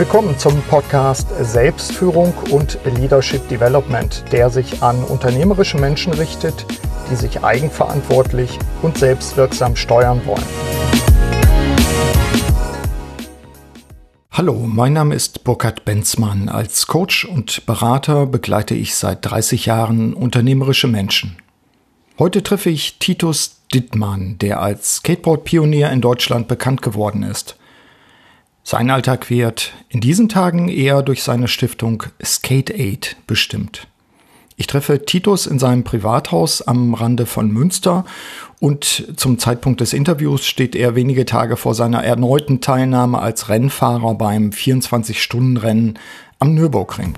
Willkommen zum Podcast Selbstführung und Leadership Development, der sich an unternehmerische Menschen richtet, die sich eigenverantwortlich und selbstwirksam steuern wollen. Hallo, mein Name ist Burkhard Benzmann. Als Coach und Berater begleite ich seit 30 Jahren unternehmerische Menschen. Heute treffe ich Titus Dittmann, der als Skateboard-Pionier in Deutschland bekannt geworden ist. Sein Alltag wird in diesen Tagen eher durch seine Stiftung Skate Aid bestimmt. Ich treffe Titus in seinem Privathaus am Rande von Münster und zum Zeitpunkt des Interviews steht er wenige Tage vor seiner erneuten Teilnahme als Rennfahrer beim 24-Stunden-Rennen am Nürburgring.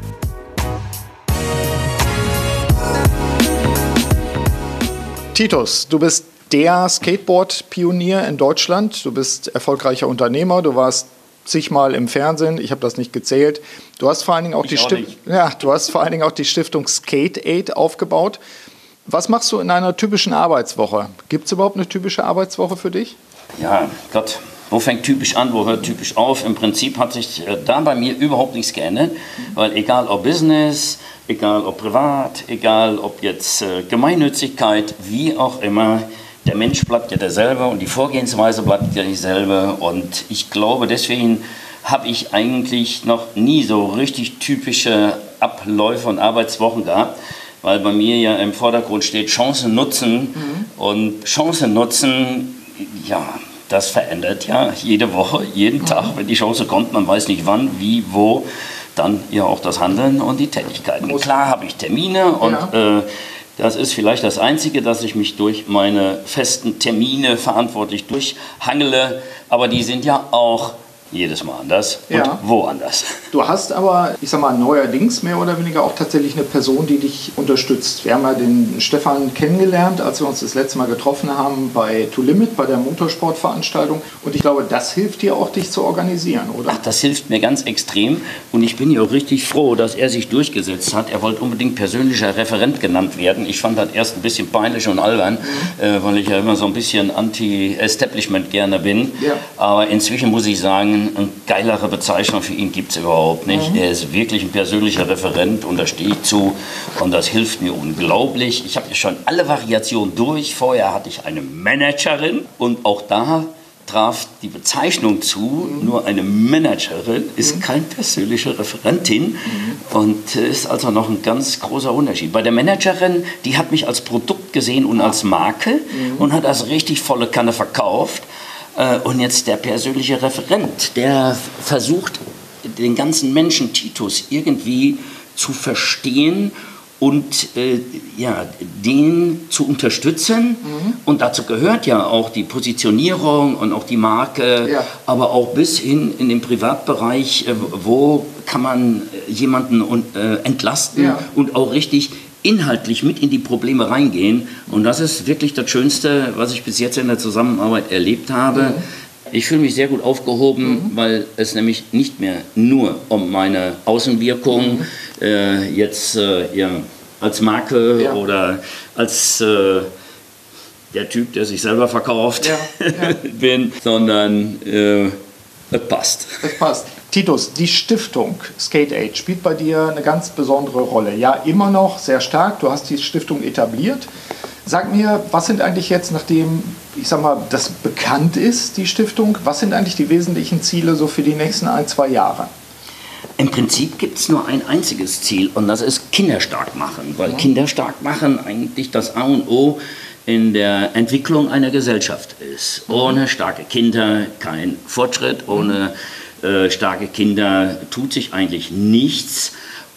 Titus, du bist der Skateboard-Pionier in Deutschland. Du bist erfolgreicher Unternehmer. Du warst zigmal im Fernsehen. Ich habe das nicht gezählt. Du hast vor allen Dingen auch, die, auch ja, du hast vor allen Dingen auch die Stiftung Skate Aid aufgebaut. Was machst du in einer typischen Arbeitswoche? Gibt es überhaupt eine typische Arbeitswoche für dich? Ja, Gott, wo fängt typisch an, wo hört typisch auf? Im Prinzip hat sich äh, da bei mir überhaupt nichts geändert, weil egal ob Business, egal ob privat, egal ob jetzt äh, Gemeinnützigkeit, wie auch immer, der Mensch bleibt ja derselbe und die Vorgehensweise bleibt ja dieselbe. Und ich glaube, deswegen habe ich eigentlich noch nie so richtig typische Abläufe und Arbeitswochen gehabt, weil bei mir ja im Vordergrund steht Chancen nutzen. Mhm. Und Chancen nutzen, ja, das verändert ja jede Woche, jeden mhm. Tag, wenn die Chance kommt. Man weiß nicht wann, wie, wo. Dann ja auch das Handeln und die Tätigkeiten. Klar habe ich Termine und ja. äh, das ist vielleicht das Einzige, dass ich mich durch meine festen Termine verantwortlich durchhangele, aber die sind ja auch jedes Mal anders ja. und woanders. Du hast aber, ich sag mal, neuerdings mehr oder weniger auch tatsächlich eine Person, die dich unterstützt. Wir haben ja den Stefan kennengelernt, als wir uns das letzte Mal getroffen haben bei To Limit, bei der Motorsportveranstaltung. Und ich glaube, das hilft dir auch, dich zu organisieren, oder? Ach, das hilft mir ganz extrem. Und ich bin ja auch richtig froh, dass er sich durchgesetzt hat. Er wollte unbedingt persönlicher Referent genannt werden. Ich fand das erst ein bisschen peinlich und albern, mhm. äh, weil ich ja immer so ein bisschen anti-Establishment gerne bin. Ja. Aber inzwischen muss ich sagen, eine geilere Bezeichnung für ihn gibt es überhaupt nicht. Mhm. Er ist wirklich ein persönlicher Referent und da stehe ich zu und das hilft mir unglaublich. Ich habe ja schon alle Variationen durch. Vorher hatte ich eine Managerin und auch da traf die Bezeichnung zu, mhm. nur eine Managerin ist mhm. kein persönliche Referentin mhm. und ist also noch ein ganz großer Unterschied. Bei der Managerin, die hat mich als Produkt gesehen und als Marke mhm. und hat das richtig volle Kanne verkauft und jetzt der persönliche Referent, der versucht, den ganzen Menschen Titus irgendwie zu verstehen und äh, ja, den zu unterstützen. Mhm. Und dazu gehört ja auch die Positionierung und auch die Marke, ja. aber auch bis hin in den Privatbereich, äh, wo kann man jemanden äh, entlasten ja. und auch richtig inhaltlich mit in die Probleme reingehen. Und das ist wirklich das Schönste, was ich bis jetzt in der Zusammenarbeit erlebt habe. Mhm. Ich fühle mich sehr gut aufgehoben, mhm. weil es nämlich nicht mehr nur um meine Außenwirkung mhm. äh, jetzt äh, ja, als Marke ja. oder als äh, der Typ, der sich selber verkauft, ja. bin, sondern äh, es passt. Es passt. Titus, die Stiftung Skate Aid spielt bei dir eine ganz besondere Rolle. Ja, immer noch sehr stark. Du hast die Stiftung etabliert. Sag mir, was sind eigentlich jetzt, nachdem, ich sag mal, das bekannt ist, die Stiftung, was sind eigentlich die wesentlichen Ziele so für die nächsten ein, zwei Jahre? Im Prinzip gibt es nur ein einziges Ziel und das ist Kinder stark machen, weil ja. Kinder stark machen eigentlich das A und O in der Entwicklung einer Gesellschaft ist. Ohne starke Kinder kein Fortschritt, ohne äh, starke Kinder tut sich eigentlich nichts.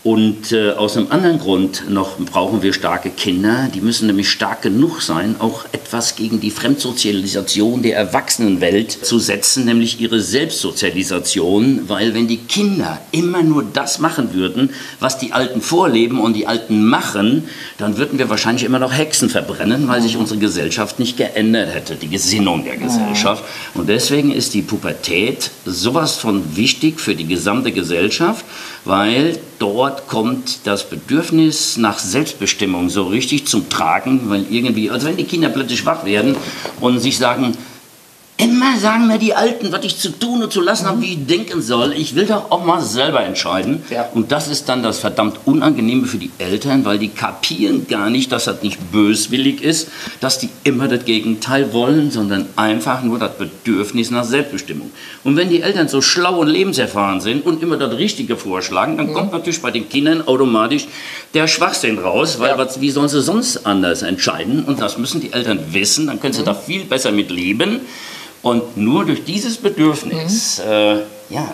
Und äh, aus einem anderen Grund noch brauchen wir starke Kinder. Die müssen nämlich stark genug sein, auch etwas gegen die Fremdsozialisation der Erwachsenenwelt zu setzen, nämlich ihre Selbstsozialisation. Weil wenn die Kinder immer nur das machen würden, was die Alten vorleben und die Alten machen, dann würden wir wahrscheinlich immer noch Hexen verbrennen, weil sich unsere Gesellschaft nicht geändert hätte, die Gesinnung der Gesellschaft. Und deswegen ist die Pubertät sowas von wichtig für die gesamte Gesellschaft, weil dort kommt das Bedürfnis nach Selbstbestimmung so richtig zum Tragen, weil irgendwie, also wenn die Kinder plötzlich wach werden und sich sagen, Immer sagen mir die Alten, was ich zu tun und zu lassen habe, wie ich denken soll. Ich will doch auch mal selber entscheiden. Ja. Und das ist dann das verdammt Unangenehme für die Eltern, weil die kapieren gar nicht, dass das nicht böswillig ist, dass die immer das Gegenteil wollen, sondern einfach nur das Bedürfnis nach Selbstbestimmung. Und wenn die Eltern so schlau und lebenserfahren sind und immer das Richtige vorschlagen, dann kommt natürlich bei den Kindern automatisch der Schwachsinn raus, weil Ja. was, wie sollen sie sonst anders entscheiden? Und das müssen die Eltern wissen, dann können sie da viel besser mit leben. Und nur durch dieses Bedürfnis, äh, ja,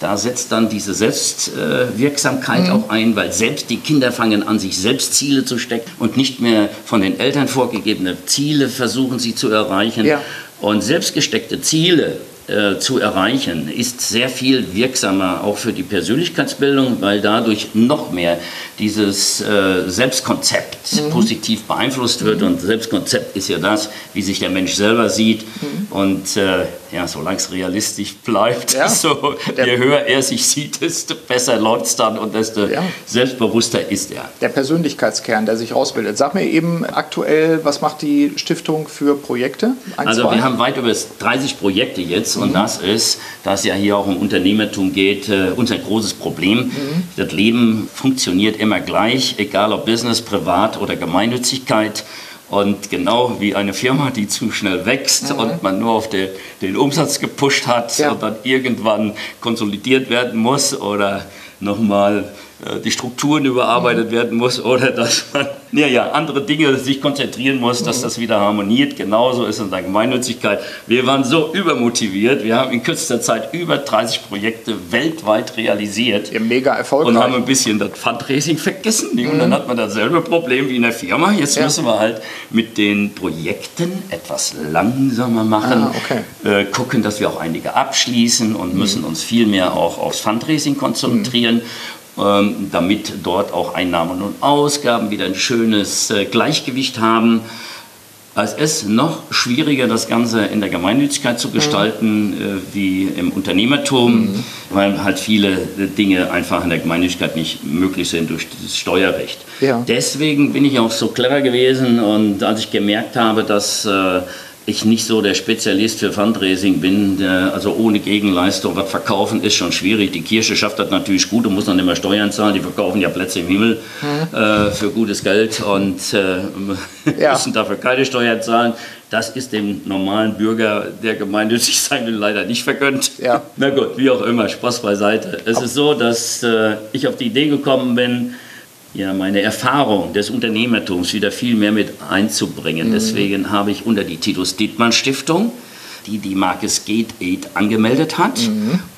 da setzt dann diese Selbstwirksamkeit auch ein, weil selbst die Kinder fangen an, sich selbst Ziele zu stecken und nicht mehr von den Eltern vorgegebene Ziele versuchen sie zu erreichen. Ja. Und selbstgesteckte Ziele äh, zu erreichen, ist sehr viel wirksamer auch für die Persönlichkeitsbildung, weil dadurch noch mehr dieses äh, Selbstkonzept positiv beeinflusst wird. Und Selbstkonzept ist ja das, wie sich der Mensch selber sieht. Und äh, ja, solange es realistisch bleibt, Ja. so, je höher er sich sieht, desto besser läuft es dann und desto Ja. selbstbewusster ist er. Der Persönlichkeitskern, der sich rausbildet. Sag mir eben aktuell, was macht die Stiftung für Projekte? Ein, Also zwei? wir haben weit über 30 Projekte jetzt und das ist, da es ja hier auch um Unternehmertum geht, äh, unser großes Problem. Das Leben funktioniert immer gleich, egal ob Business, Privat oder Gemeinnützigkeit. Und genau wie eine Firma, die zu schnell wächst und man nur auf den, den Umsatz gepusht hat Ja. und dann irgendwann konsolidiert werden muss oder nochmal die Strukturen überarbeitet werden muss oder dass man ja, ja, andere Dinge sich konzentrieren muss, dass das wieder harmoniert. Genauso ist es in der Gemeinnützigkeit. Wir waren so übermotiviert. Wir haben in kürzester Zeit über 30 Projekte weltweit realisiert. Ihr mega erfolgreich. Und haben ein bisschen das Fundraising vergessen. Und dann hat man dasselbe Problem wie in der Firma. Jetzt Ja. müssen wir halt mit den Projekten etwas langsamer machen. Ah, okay. äh, gucken, dass wir auch einige abschließen und müssen uns viel mehr auch aufs Fundraising konzentrieren. Ähm, damit dort auch Einnahmen und Ausgaben wieder ein schönes äh, Gleichgewicht haben. Es ist noch schwieriger, das Ganze in der Gemeinnützigkeit zu gestalten, äh, wie im Unternehmertum, weil halt viele äh, Dinge einfach in der Gemeinnützigkeit nicht möglich sind durch das Steuerrecht. Ja. Deswegen bin ich auch so clever gewesen und als ich gemerkt habe, dass ich nicht so der Spezialist für Fundraising bin, der, also ohne Gegenleistung, was verkaufen ist schon schwierig. Die Kirche schafft das natürlich gut und muss dann immer Steuern zahlen. Die verkaufen ja Plätze im Himmel äh, für gutes Geld und äh, Ja. müssen dafür keine Steuern zahlen. Das ist dem normalen Bürger, der gemeinnützig sein will, leider nicht vergönnt. Ja. Na gut, wie auch immer, Spaß beiseite. Es ist so, dass äh, ich auf die Idee gekommen bin, ja, meine Erfahrung des Unternehmertums wieder viel mehr mit einzubringen. Deswegen habe ich unter die Titus Dittmann Stiftung, die die Marke Skate Aid angemeldet hat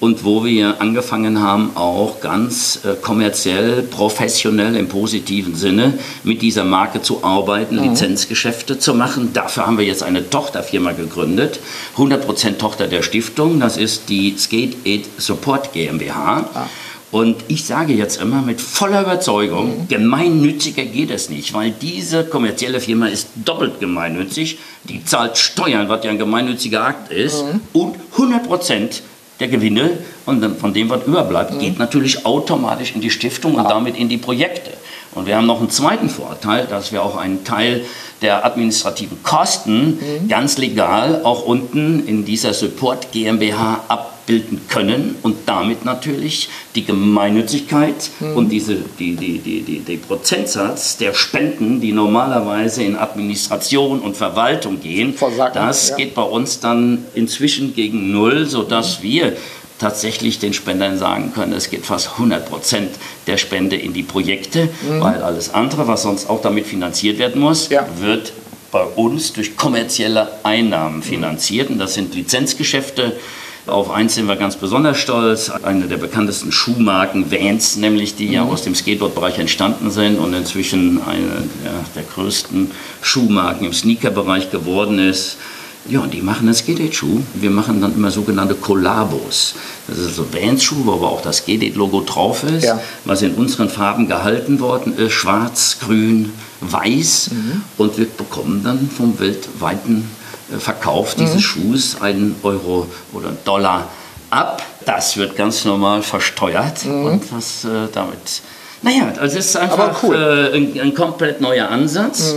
und wo wir angefangen haben, auch ganz äh, kommerziell, professionell im positiven Sinne mit dieser Marke zu arbeiten, Lizenzgeschäfte zu machen. Dafür haben wir jetzt eine Tochterfirma gegründet, 100% Tochter der Stiftung, das ist die Skate Aid Support GmbH. Und ich sage jetzt immer mit voller Überzeugung, gemeinnütziger geht es nicht, weil diese kommerzielle Firma ist doppelt gemeinnützig. Die zahlt Steuern, was ja ein gemeinnütziger Akt ist, und 100 Prozent der Gewinne und von dem, was überbleibt, geht natürlich automatisch in die Stiftung und damit in die Projekte. Und wir haben noch einen zweiten Vorteil, dass wir auch einen Teil der administrativen Kosten ganz legal auch unten in dieser Support GmbH abbilden können und damit natürlich die Gemeinnützigkeit und diese, die, die, die, die, die Prozentsatz der Spenden, die normalerweise in Administration und Verwaltung gehen, Versacken, das ja. geht bei uns dann inzwischen gegen Null, sodass wir tatsächlich den Spendern sagen können, es geht fast 100 Prozent der Spende in die Projekte, weil alles andere, was sonst auch damit finanziert werden muss, Ja. wird bei uns durch kommerzielle Einnahmen finanziert. Und das sind Lizenzgeschäfte. Auf eins sind wir ganz besonders stolz. Eine der bekanntesten Schuhmarken, Vans, nämlich, die ja aus dem Skateboard-Bereich entstanden sind und inzwischen eine ja, der größten Schuhmarken im Sneaker-Bereich geworden ist. Ja, und die machen einen Skate-Schuh. Wir machen dann immer sogenannte Kollabos. Das ist so Vans-Schuh, wo aber auch das Skate-Logo drauf ist, Ja. was in unseren Farben gehalten worden ist, schwarz, grün, weiß. Und wir bekommen dann vom weltweiten Verkauf dieses Schuhs einen Euro oder einen Dollar ab. Das wird ganz normal versteuert und was äh, damit... Naja, also es ist einfach cool. äh, ein, ein komplett neuer Ansatz.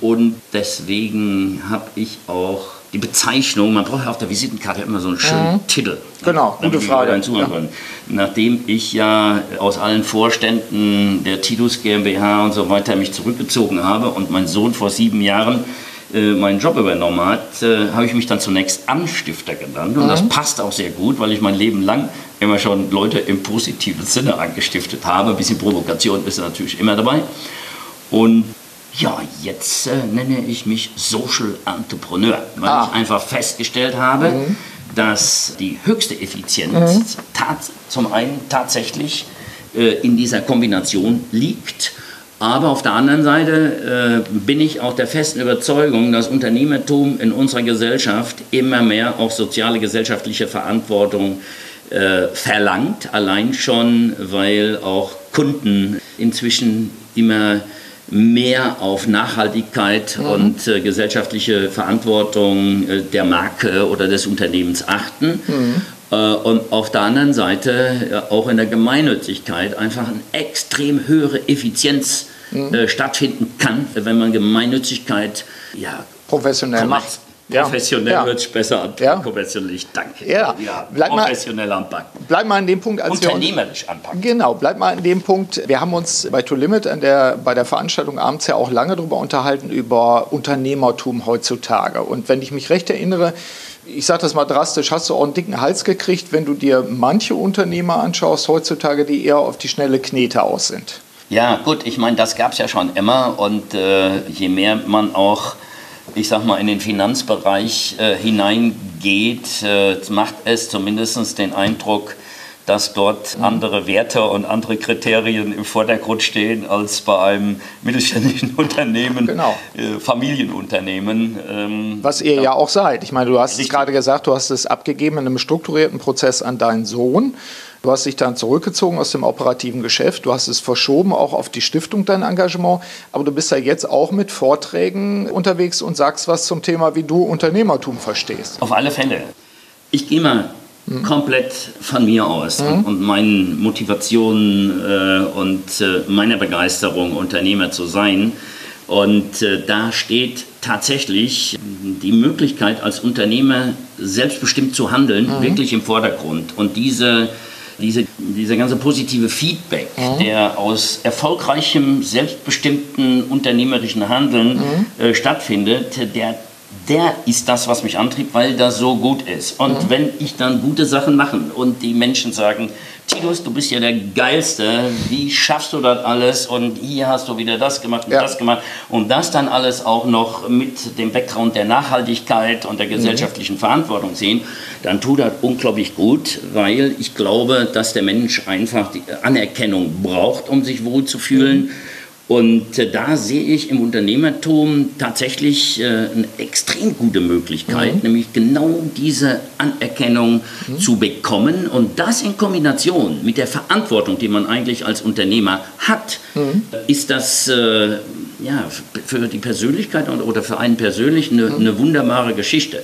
Und deswegen habe ich auch die Bezeichnung, man braucht ja auf der Visitenkarte immer so einen schönen mhm. Titel. Genau, gute Frage. Ja. Nachdem ich ja aus allen Vorständen der Tidus GmbH und so weiter mich zurückgezogen habe und mein Sohn vor sieben Jahren äh, meinen Job übernommen hat, äh, habe ich mich dann zunächst Anstifter genannt. Und mhm. das passt auch sehr gut, weil ich mein Leben lang immer schon Leute im positiven Sinne angestiftet habe. Ein bisschen Provokation ist natürlich immer dabei. Und ja, jetzt äh, nenne ich mich Social Entrepreneur, weil ah. ich einfach festgestellt habe, mhm. dass die höchste Effizienz mhm. zum einen tatsächlich äh, in dieser Kombination liegt. Aber auf der anderen Seite äh, bin ich auch der festen Überzeugung, dass Unternehmertum in unserer Gesellschaft immer mehr auch soziale gesellschaftliche Verantwortung äh, verlangt. Allein schon, weil auch Kunden inzwischen immer mehr auf Nachhaltigkeit mhm. und äh, gesellschaftliche Verantwortung äh, der Marke oder des Unternehmens achten. Mhm. Äh, und auf der anderen Seite auch in der Gemeinnützigkeit einfach eine extrem höhere Effizienz mhm. Äh, stattfinden kann, wenn man Gemeinnützigkeit ja, professionell macht. Professionell ja. hört sich besser an. Ja. Professionell, danke. Ja, ja. Bleib professionell mal, anpacken. Bleib mal an dem Punkt. Als Unternehmerisch wir, anpacken. Genau, bleib mal an dem Punkt. Wir haben uns bei To Limit an der, bei der Veranstaltung abends ja auch lange darüber unterhalten, über Unternehmertum heutzutage. Und wenn ich mich recht erinnere, ich sage das mal drastisch, hast du auch einen dicken Hals gekriegt, wenn du dir manche Unternehmer anschaust heutzutage, die eher auf die schnelle Knete aus sind. Ja, gut, ich meine, das gab es ja schon immer und äh, je mehr man auch ich sag mal, in den Finanzbereich äh, hineingeht, äh, macht es zumindest den Eindruck, dass dort mhm. andere Werte und andere Kriterien im Vordergrund stehen als bei einem mittelständischen Unternehmen, genau. äh, Familienunternehmen. Ähm, Was ihr ja auch seid. Ich meine, du hast es gerade gesagt, du hast es abgegeben in einem strukturierten Prozess an deinen Sohn. Du hast dich dann zurückgezogen aus dem operativen Geschäft. Du hast es verschoben, auch auf die Stiftung dein Engagement. Aber du bist ja jetzt auch mit Vorträgen unterwegs und sagst was zum Thema, wie du Unternehmertum verstehst. Auf alle Fälle. Ich gehe mal mhm. komplett von mir aus mhm. und, und, meinen Motivationen äh, und äh, meiner Begeisterung, Unternehmer zu sein. Und äh, da steht tatsächlich die Möglichkeit, als Unternehmer selbstbestimmt zu handeln, mhm. wirklich im Vordergrund. Und diese diese, dieser ganze positive Feedback, mhm. der aus erfolgreichem, selbstbestimmten unternehmerischen Handeln mhm. äh, stattfindet, der der ist das, was mich antrieb, weil das so gut ist. Und mhm. wenn ich dann gute Sachen mache und die Menschen sagen, Titus, du bist ja der Geilste, wie schaffst du das alles und hier hast du wieder das gemacht und ja. das gemacht und das dann alles auch noch mit dem Background der Nachhaltigkeit und der gesellschaftlichen mhm. Verantwortung sehen, dann tut das unglaublich gut, weil ich glaube, dass der Mensch einfach die Anerkennung braucht, um sich wohlzufühlen. Mhm und äh, da sehe ich im Unternehmertum tatsächlich äh, eine extrem gute Möglichkeit, mhm. nämlich genau diese Anerkennung mhm. zu bekommen und das in Kombination mit der Verantwortung, die man eigentlich als Unternehmer hat, mhm. ist das äh, ja, für die Persönlichkeit oder für einen persönlich eine, mhm. eine wunderbare Geschichte.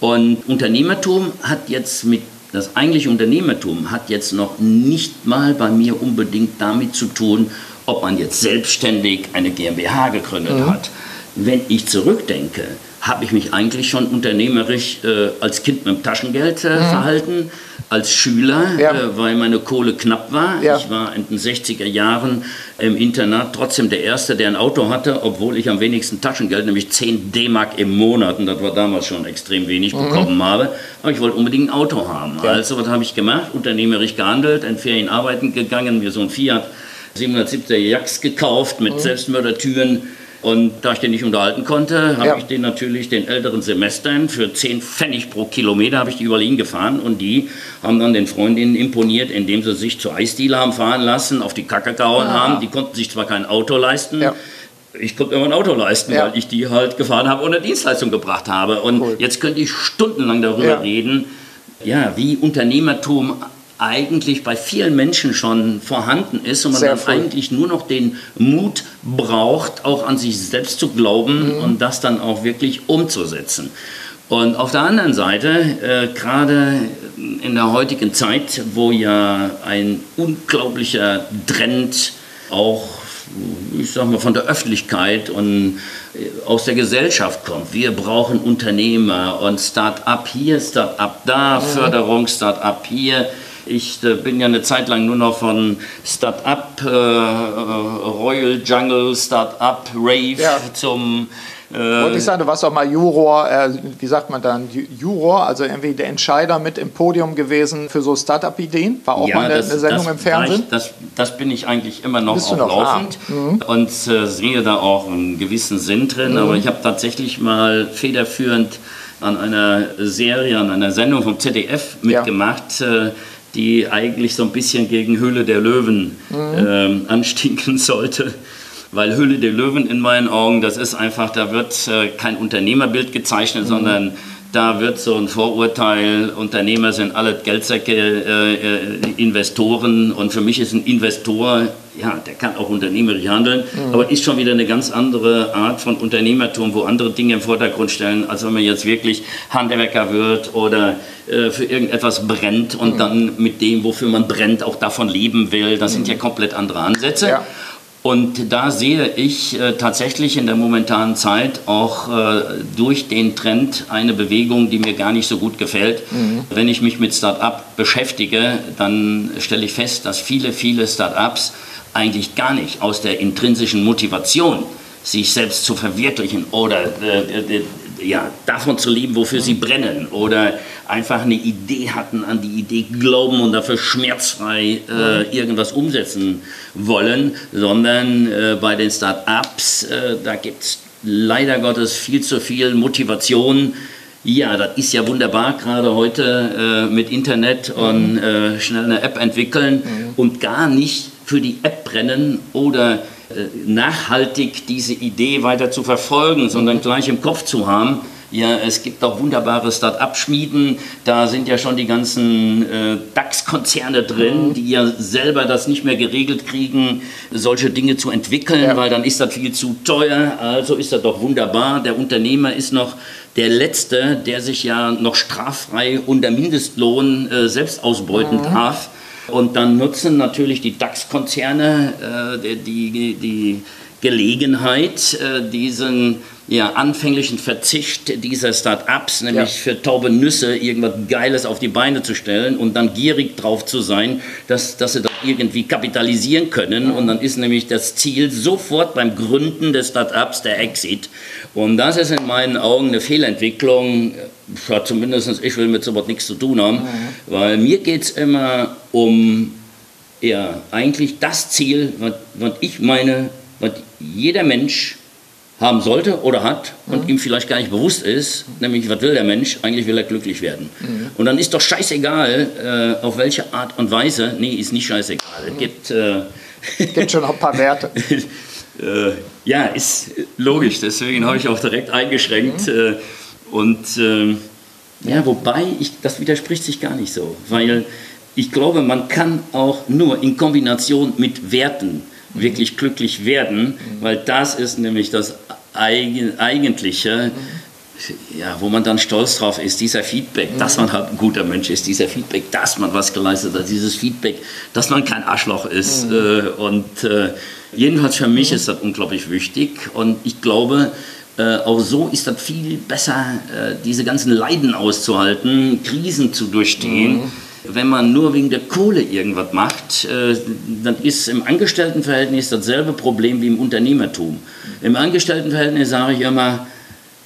Und Unternehmertum hat jetzt mit das eigentliche Unternehmertum hat jetzt noch nicht mal bei mir unbedingt damit zu tun, ob man jetzt selbstständig eine GmbH gegründet mhm. hat. Wenn ich zurückdenke, habe ich mich eigentlich schon unternehmerisch äh, als Kind mit dem Taschengeld äh, mhm. verhalten, als Schüler, ja. äh, weil meine Kohle knapp war. Ja. Ich war in den 60er Jahren im Internat trotzdem der Erste, der ein Auto hatte, obwohl ich am wenigsten Taschengeld, nämlich 10 D-Mark im Monat, und das war damals schon extrem wenig, mhm. bekommen habe. Aber ich wollte unbedingt ein Auto haben. Ja. Also was habe ich gemacht? Unternehmerisch gehandelt, in Ferien arbeiten gegangen, mir so ein Fiat 770er Jacks gekauft mit mhm. Selbstmördertüren. Und da ich den nicht unterhalten konnte, habe ja. ich den natürlich den älteren Semestern für 10 Pfennig pro Kilometer habe ich die über ihn gefahren und die haben dann den Freundinnen imponiert, indem sie sich zur Eisdiele haben fahren lassen, auf die Kacke gehauen ja. haben. Die konnten sich zwar kein Auto leisten, ja. ich konnte mir ein Auto leisten, weil ich die halt gefahren habe und eine Dienstleistung gebracht habe. Und cool. jetzt könnte ich stundenlang darüber reden, ja, wie Unternehmertum eigentlich bei vielen Menschen schon vorhanden ist und man Sehr dann voll. eigentlich nur noch den Mut braucht, auch an sich selbst zu glauben mhm. und das dann auch wirklich umzusetzen. Und auf der anderen Seite, äh, gerade in der heutigen Zeit, wo ja ein unglaublicher Trend auch ich sag mal, von der Öffentlichkeit und äh, aus der Gesellschaft kommt. Wir brauchen Unternehmer und Start-up hier, Start-up da, Förderung, Start-up hier. Ich äh, bin ja eine Zeit lang nur noch von Start-up, äh, Royal Jungle, Start-up, Rave ja. zum äh, Wollte ich sagen, du warst auch mal Juror, äh, wie sagt man dann, Juror, also irgendwie der Entscheider mit im Podium gewesen für so Start-up-Ideen. War auch ja, mal eine, das, eine Sendung im Fernsehen. Ich, das, das, bin ich eigentlich immer noch, Bist noch laufend mhm. und äh, sehe da auch einen gewissen Sinn drin. Mhm. Aber ich habe tatsächlich mal federführend an einer Serie, an einer Sendung vom ZDF mitgemacht. Ja äh, die eigentlich so ein bisschen gegen Höhle der Löwen mhm. ähm, anstinken sollte. Weil Höhle der Löwen in meinen Augen, das ist einfach, da wird äh, kein Unternehmerbild gezeichnet, mhm. sondern da wird so ein Vorurteil, Unternehmer sind alle Geldsäcke, äh, äh, Investoren und für mich ist ein Investor, ja, der kann auch unternehmerisch handeln, mhm. aber ist schon wieder eine ganz andere Art von Unternehmertum, wo andere Dinge im Vordergrund stellen, als wenn man jetzt wirklich Handwerker wird oder äh, für irgendetwas brennt und mhm. dann mit dem, wofür man brennt, auch davon leben will. Das mhm. sind ja komplett andere Ansätze. Ja. Und da sehe ich äh, tatsächlich in der momentanen Zeit auch äh, durch den Trend eine Bewegung, die mir gar nicht so gut gefällt. Mhm. Wenn ich mich mit Start-up beschäftige, dann stelle ich fest, dass viele, viele Start-ups eigentlich gar nicht aus der intrinsischen Motivation, sich selbst zu verwirklichen oder äh, äh ja, davon zu leben, wofür sie brennen. Oder einfach eine Idee hatten, an die Idee glauben und dafür schmerzfrei äh, irgendwas umsetzen wollen, sondern äh, bei den Start-ups, äh, da gibt es leider Gottes viel zu viel Motivation. Ja, das ist ja wunderbar, gerade heute äh, mit Internet und äh, schnell eine App entwickeln und gar nicht für die App brennen oder nachhaltig diese Idee weiter zu verfolgen, sondern gleich im Kopf zu haben, ja, es gibt auch wunderbare Start-up-Schmieden. Da sind ja schon die ganzen äh, DAX-Konzerne drin, mhm. die ja selber das nicht mehr geregelt kriegen, solche Dinge zu entwickeln, ja. weil dann ist das viel zu teuer. Also ist das doch wunderbar. Der Unternehmer ist noch der Letzte, der sich ja noch straffrei unter Mindestlohn äh, selbst ausbeuten mhm. darf. Und dann nutzen natürlich die DAX-Konzerne äh, die, die Gelegenheit, äh, diesen ja, anfänglichen Verzicht dieser Start-ups, nämlich ja. für taube Nüsse irgendwas Geiles auf die Beine zu stellen und dann gierig drauf zu sein, dass, dass sie das irgendwie kapitalisieren können. Und dann ist nämlich das Ziel sofort beim Gründen des Start-ups der Exit. Und das ist in meinen Augen eine Fehlentwicklung. Ja, zumindest ich will mit sowas nichts zu tun haben, mhm. weil mir geht es immer um ja, eigentlich das Ziel, was, ich meine, was jeder Mensch haben sollte oder hat und mhm. ihm vielleicht gar nicht bewusst ist, nämlich was will der Mensch? Eigentlich will er glücklich werden. Mhm. Und dann ist doch scheißegal, äh, auf welche Art und Weise, nee, ist nicht scheißegal. Mhm. Es gibt, äh, gibt schon noch ein paar Werte. äh, ja, ist logisch, deswegen habe ich auch direkt eingeschränkt. Mhm. Äh, und äh, ja, wobei, ich, das widerspricht sich gar nicht so, weil ich glaube, man kann auch nur in Kombination mit Werten wirklich glücklich werden, weil das ist nämlich das eigentliche, ja, wo man dann stolz drauf ist, dieser Feedback, dass man halt ein guter Mensch ist, dieser Feedback, dass man was geleistet hat, dieses Feedback, dass man kein Arschloch ist. Mhm. Äh, und äh, jedenfalls für mich ist das unglaublich wichtig und ich glaube, äh, auch so ist das viel besser, diese ganzen Leiden auszuhalten, Krisen zu durchstehen. Mhm wenn man nur wegen der Kohle irgendwas macht, äh, dann ist im Angestelltenverhältnis dasselbe Problem wie im Unternehmertum. Im Angestelltenverhältnis sage ich immer,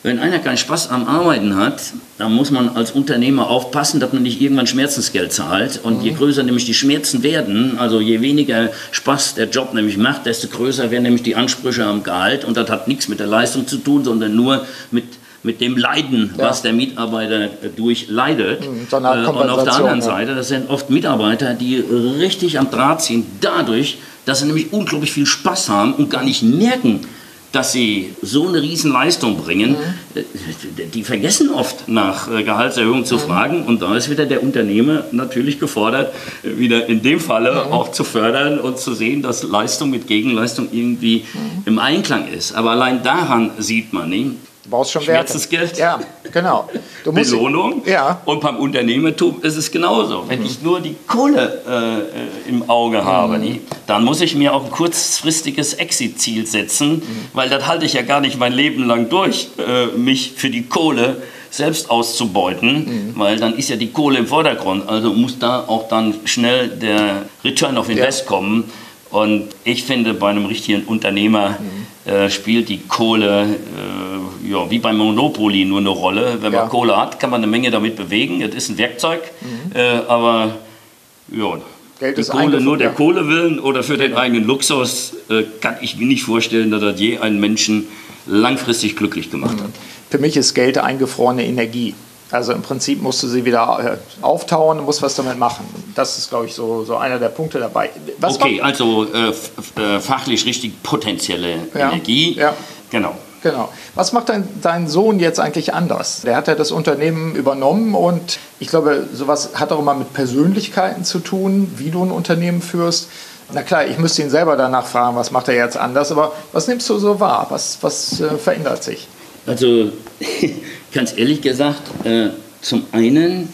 wenn einer keinen Spaß am Arbeiten hat, dann muss man als Unternehmer aufpassen, dass man nicht irgendwann Schmerzensgeld zahlt. Und je mhm. größer nämlich die Schmerzen werden, also je weniger Spaß der Job nämlich macht, desto größer werden nämlich die Ansprüche am Gehalt. Und das hat nichts mit der Leistung zu tun, sondern nur mit mit dem Leiden, ja. was der Mitarbeiter durchleidet. Mhm, so äh, und auf der anderen Seite, das sind oft Mitarbeiter, die richtig am Draht ziehen, dadurch, dass sie nämlich unglaublich viel Spaß haben und gar nicht merken, dass sie so eine Riesenleistung bringen, mhm. Äh, die vergessen oft nach äh, Gehaltserhöhung zu mhm. fragen und da ist wieder der Unternehmer natürlich gefordert, wieder in dem Falle mhm. auch zu fördern und zu sehen, dass Leistung mit Gegenleistung irgendwie im Einklang ist. Aber allein daran sieht man nicht, brauchst schon Schmerzensgeld. Ja, genau. Du musst, Belohnung. Ja. Und beim Unternehmertum ist es genauso. Wenn mhm. ich nur die Kohle äh, im Auge habe, mhm. dann muss ich mir auch ein kurzfristiges Exit-Ziel setzen, mhm. weil das halte ich ja gar nicht mein Leben lang durch, äh, mich für die Kohle selbst auszubeuten, mhm. weil dann ist ja die Kohle im Vordergrund. Also muss da auch dann schnell der Return of Invest ja. kommen. Und ich finde, bei einem richtigen Unternehmer mhm. Äh, spielt die Kohle äh, ja, wie beim Monopoly nur eine Rolle. Wenn man ja. Kohle hat, kann man eine Menge damit bewegen. Es ist ein Werkzeug, mhm. äh, aber ja, Geld die Kohle nur der ja. Kohle willen oder für den eigenen Luxus äh, kann ich mir nicht vorstellen, dass das je einen Menschen langfristig glücklich gemacht hat. Für mich ist Geld eingefrorene Energie. Also im Prinzip musst du sie wieder äh, auftauen und musst was damit machen. Das ist, glaube ich, so, so einer der Punkte dabei. Was okay, also äh, äh, fachlich richtig potenzielle ja. Energie. Ja. Genau. Genau. Was macht dein, dein Sohn jetzt eigentlich anders? Der hat ja das Unternehmen übernommen und ich glaube, sowas hat auch immer mit Persönlichkeiten zu tun, wie du ein Unternehmen führst. Na klar, ich müsste ihn selber danach fragen, was macht er jetzt anders, aber was nimmst du so wahr? Was, was äh, verändert sich? Also, ganz ehrlich gesagt, äh, zum einen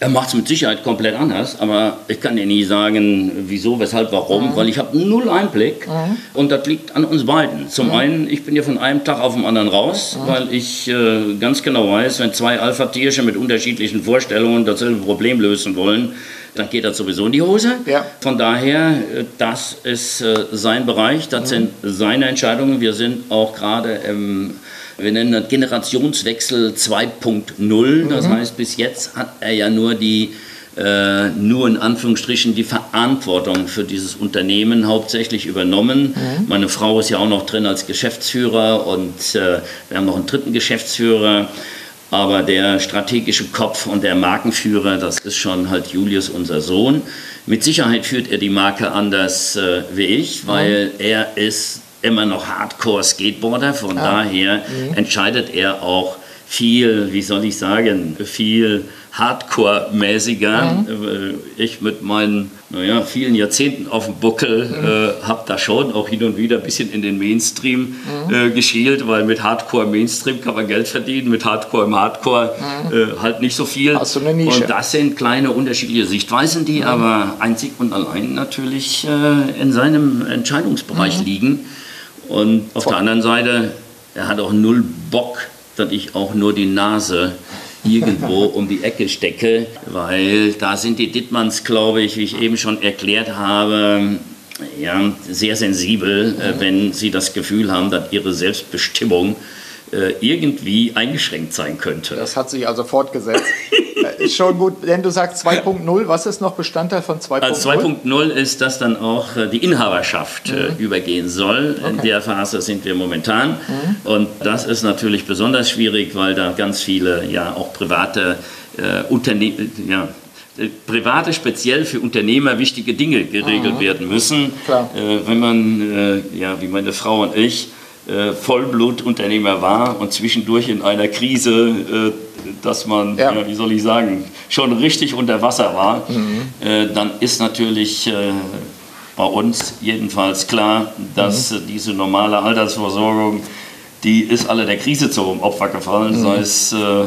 er macht es mit Sicherheit komplett anders, aber ich kann dir nie sagen, wieso, weshalb, warum, mhm. weil ich habe null Einblick mhm. und das liegt an uns beiden. Zum mhm. einen, ich bin ja von einem Tag auf den anderen raus, mhm. weil ich äh, ganz genau weiß, wenn zwei Alpha-Tierchen mit unterschiedlichen Vorstellungen dasselbe Problem lösen wollen, dann geht das sowieso in die Hose. Ja. Von daher, äh, das ist äh, sein Bereich, das mhm. sind seine Entscheidungen. Wir sind auch gerade im wir nennen das Generationswechsel 2.0. Das mhm. heißt, bis jetzt hat er ja nur die äh, nur in Anführungsstrichen die Verantwortung für dieses Unternehmen hauptsächlich übernommen. Mhm. Meine Frau ist ja auch noch drin als Geschäftsführer und äh, wir haben noch einen dritten Geschäftsführer. Aber der strategische Kopf und der Markenführer, das ist schon halt Julius, unser Sohn. Mit Sicherheit führt er die Marke anders äh, wie ich, weil mhm. er ist immer noch Hardcore-Skateboarder. Von ah. daher mhm. entscheidet er auch viel, wie soll ich sagen, viel Hardcore-mäßiger. Mhm. Äh, ich mit meinen naja, vielen Jahrzehnten auf dem Buckel mhm. äh, habe da schon auch hin und wieder ein bisschen in den Mainstream mhm. äh, geschielt, weil mit Hardcore im Mainstream kann man Geld verdienen, mit Hardcore im Hardcore mhm. äh, halt nicht so viel. Hast du eine Nische. Und das sind kleine unterschiedliche Sichtweisen, die mhm. aber einzig und allein natürlich äh, in seinem Entscheidungsbereich mhm. liegen. Und auf der anderen Seite, er hat auch null Bock, dass ich auch nur die Nase irgendwo um die Ecke stecke, weil da sind die Dittmanns, glaube ich, wie ich eben schon erklärt habe, ja, sehr sensibel, äh, mhm. wenn sie das Gefühl haben, dass ihre Selbstbestimmung irgendwie eingeschränkt sein könnte. Das hat sich also fortgesetzt. Äh, ist schon gut, denn du sagst 2.0, was ist noch Bestandteil von 2.0? Also 2.0 ist, dass dann auch äh, die Inhaberschaft mhm. übergehen soll. Okay. In der Phase sind wir momentan. Mhm. Und das ist natürlich besonders schwierig, weil da ganz viele ja auch private äh, Unternehmen, ja, private, speziell für Unternehmer wichtige Dinge geregelt mhm. werden müssen. Äh, wenn man, äh, ja, wie meine Frau und ich, äh, Vollblutunternehmer war und zwischendurch in einer Krise, äh, dass man, ja. Ja, wie soll ich sagen, schon richtig unter Wasser war, mhm. äh, dann ist natürlich äh, bei uns jedenfalls klar, dass mhm. diese normale Altersversorgung die ist alle der Krise zum Opfer gefallen, mhm. sei es äh,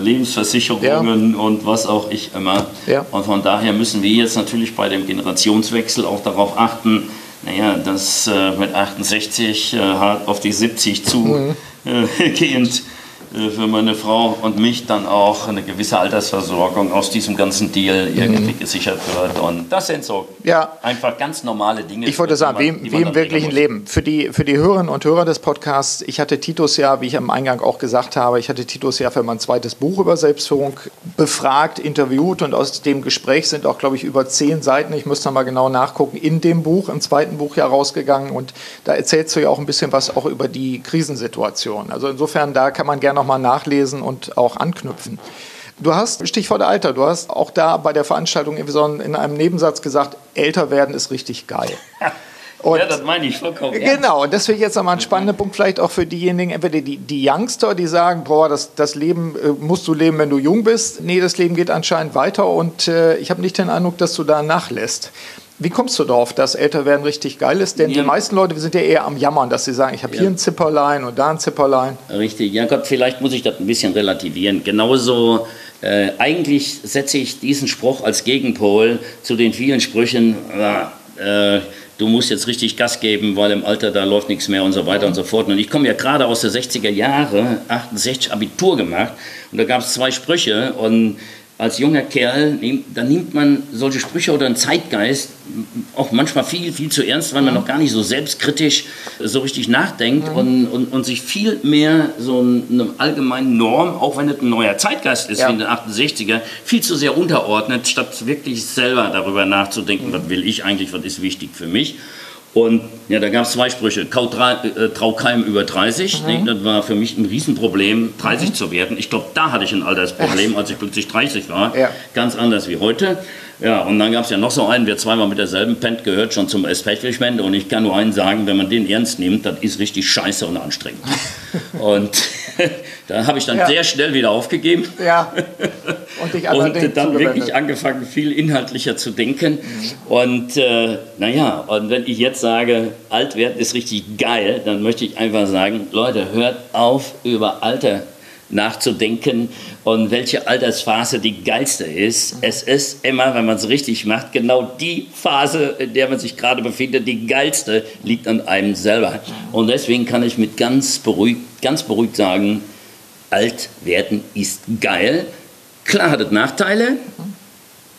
Lebensversicherungen ja. und was auch ich immer. Ja. Und von daher müssen wir jetzt natürlich bei dem Generationswechsel auch darauf achten, naja, dass äh, mit 68 äh, auf die 70 zugehend mhm. äh, für meine Frau und mich dann auch eine gewisse Altersversorgung aus diesem ganzen Deal irgendwie mhm. gesichert wird. Und das sind so ja. einfach ganz normale Dinge. Ich wollte sagen, wie, wie im wirklichen Leben. Für die, für die Hörerinnen und Hörer des Podcasts, ich hatte Titus ja, wie ich am Eingang auch gesagt habe, ich hatte Titus ja für mein zweites Buch über Selbstführung befragt, interviewt und aus dem Gespräch sind auch, glaube ich, über zehn Seiten, ich müsste mal genau nachgucken, in dem Buch, im zweiten Buch ja rausgegangen und da erzählst du ja auch ein bisschen was auch über die Krisensituation. Also insofern, da kann man gerne noch nochmal nachlesen und auch anknüpfen. Du hast, Stichwort Alter, du hast auch da bei der Veranstaltung in einem Nebensatz gesagt, älter werden ist richtig geil. Und ja, das meine ich vollkommen. Genau, und das ich jetzt nochmal ein spannender Punkt, vielleicht auch für diejenigen, entweder die, die Youngster, die sagen, boah, das, das Leben äh, musst du leben, wenn du jung bist. Nee, das Leben geht anscheinend weiter und äh, ich habe nicht den Eindruck, dass du da nachlässt. Wie kommst du darauf, dass Älterwerden richtig geil ist? Denn ja. die meisten Leute sind ja eher am Jammern, dass sie sagen, ich habe ja. hier ein Zipperlein und da ein Zipperlein. Richtig, ja Gott, vielleicht muss ich das ein bisschen relativieren. Genauso, äh, eigentlich setze ich diesen Spruch als Gegenpol zu den vielen Sprüchen, äh, du musst jetzt richtig Gas geben, weil im Alter da läuft nichts mehr und so weiter und so fort. Und ich komme ja gerade aus der 60er Jahre, 68 Abitur gemacht und da gab es zwei Sprüche und als junger Kerl, dann nimmt man solche Sprüche oder einen Zeitgeist auch manchmal viel, viel zu ernst, weil man noch gar nicht so selbstkritisch so richtig nachdenkt und, und, und, sich viel mehr so eine allgemeine Norm, auch wenn es ein neuer Zeitgeist ist, ja. wie in den 68er, viel zu sehr unterordnet, statt wirklich selber darüber nachzudenken, mhm. was will ich eigentlich, was ist wichtig für mich. Und ja, da gab es zwei Sprüche. Äh, trau keinem über 30. Mhm. Nee, das war für mich ein Riesenproblem, 30 mhm. zu werden. Ich glaube, da hatte ich ein Altersproblem, als ich plötzlich 30 war. Ja. Ganz anders wie heute. Ja, und dann gab es ja noch so einen, wer zweimal mit derselben Pent gehört, schon zum Establishment. Und ich kann nur einen sagen, wenn man den ernst nimmt, das ist richtig scheiße und anstrengend. und da habe ich dann ja. sehr schnell wieder aufgegeben. Ja. Und, dich und dann wirklich angefangen, viel inhaltlicher zu denken. Mhm. Und äh, naja, und wenn ich jetzt sage, alt werden ist richtig geil, dann möchte ich einfach sagen, Leute, hört auf, über Alter nachzudenken und welche Altersphase die geilste ist. Es ist immer, wenn man es richtig macht, genau die Phase, in der man sich gerade befindet, die geilste liegt an einem selber. Und deswegen kann ich mit ganz beruhigt, ganz beruhigt sagen, alt werden ist geil. Klar hat es Nachteile,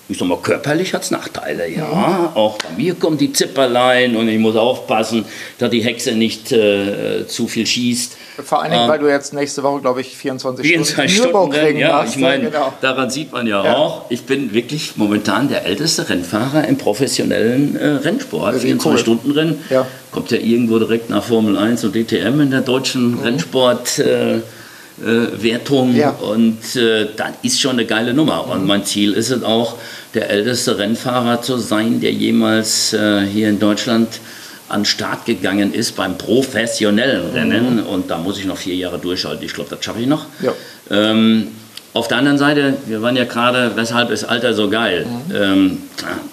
ich sag mal, körperlich hat es Nachteile, ja. ja. Auch bei mir kommen die Zipperlein und ich muss aufpassen, dass die Hexe nicht äh, zu viel schießt. Vor allen Dingen, ähm, weil du jetzt nächste Woche, glaube ich, 24, 24 Stunden, Stunden Rennen, ja, machst. Ich meine, genau. daran sieht man ja, ja, auch, ich bin wirklich momentan der älteste Rennfahrer im professionellen äh, Rennsport. 24-Stunden-Rennen. Cool. Ja. Kommt ja irgendwo direkt nach Formel 1 und DTM in der deutschen mhm. Rennsport. Äh, äh, Wertung ja. und äh, das ist schon eine geile Nummer. Und mein Ziel ist es auch, der älteste Rennfahrer zu sein, der jemals äh, hier in Deutschland an den Start gegangen ist beim professionellen Rennen. Mhm. Und da muss ich noch vier Jahre durchhalten. Ich glaube, das schaffe ich noch. Ja. Ähm, auf der anderen Seite, wir waren ja gerade, weshalb ist Alter so geil? Mhm. Ähm,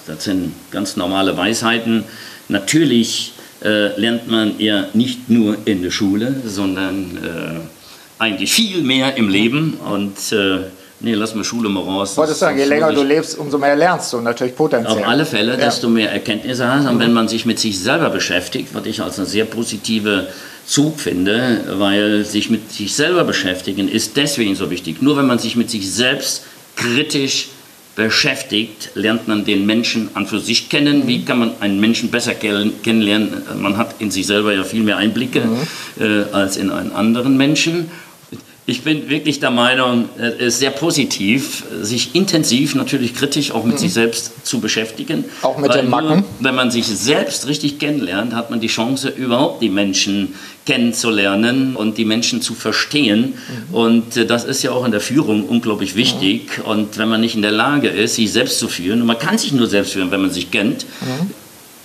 das sind ganz normale Weisheiten. Natürlich äh, lernt man ja nicht nur in der Schule, sondern äh, eigentlich viel mehr im Leben und äh, nee, lass mal Schule mal raus. Wolltest sagen, je länger du lebst, umso mehr lernst du natürlich potenziell. Auf alle Fälle, ja. desto mehr Erkenntnisse hast. Und mhm. wenn man sich mit sich selber beschäftigt, was ich als eine sehr positive Zug finde, weil sich mit sich selber beschäftigen ist deswegen so wichtig. Nur wenn man sich mit sich selbst kritisch beschäftigt, lernt man den Menschen an für sich kennen. Wie kann man einen Menschen besser kennenlernen? Man hat in sich selber ja viel mehr Einblicke mhm. äh, als in einen anderen Menschen. Ich bin wirklich der Meinung, es ist sehr positiv, sich intensiv, natürlich kritisch auch mit mhm. sich selbst zu beschäftigen. Auch mit den Macken? Nur, wenn man sich selbst richtig kennenlernt, hat man die Chance, überhaupt die Menschen kennenzulernen und die Menschen zu verstehen. Mhm. Und äh, das ist ja auch in der Führung unglaublich wichtig. Mhm. Und wenn man nicht in der Lage ist, sich selbst zu führen, und man kann sich nur selbst führen, wenn man sich kennt, mhm.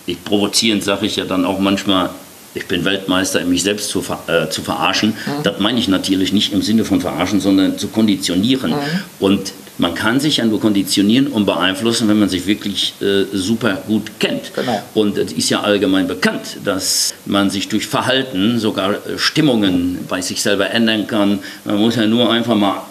ich provozierend sage ich ja dann auch manchmal, ich bin Weltmeister, mich selbst zu, äh, zu verarschen. Mhm. Das meine ich natürlich nicht im Sinne von verarschen, sondern zu konditionieren. Mhm. Und man kann sich ja nur konditionieren und beeinflussen, wenn man sich wirklich äh, super gut kennt. Genau. Und es ist ja allgemein bekannt, dass man sich durch Verhalten sogar äh, Stimmungen bei sich selber ändern kann. Man muss ja nur einfach mal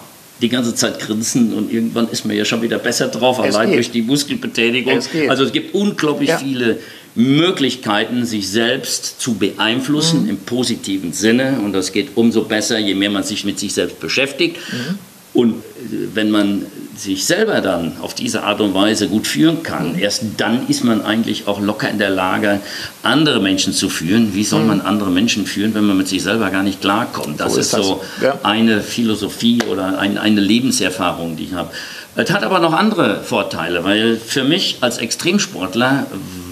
die ganze Zeit grinsen und irgendwann ist man ja schon wieder besser drauf, allein durch die Muskelbetätigung. Es also es gibt unglaublich ja. viele Möglichkeiten, sich selbst zu beeinflussen mhm. im positiven Sinne. Und das geht umso besser, je mehr man sich mit sich selbst beschäftigt. Mhm. Und äh, wenn man sich selber dann auf diese Art und Weise gut führen kann, mhm. erst dann ist man eigentlich auch locker in der Lage, andere Menschen zu führen. Wie soll mhm. man andere Menschen führen, wenn man mit sich selber gar nicht klarkommt? Das so ist, ist, so Ja. eine Philosophie oder ein, eine Lebenserfahrung, die ich habe. Es hat aber noch andere Vorteile, weil für mich als Extremsportler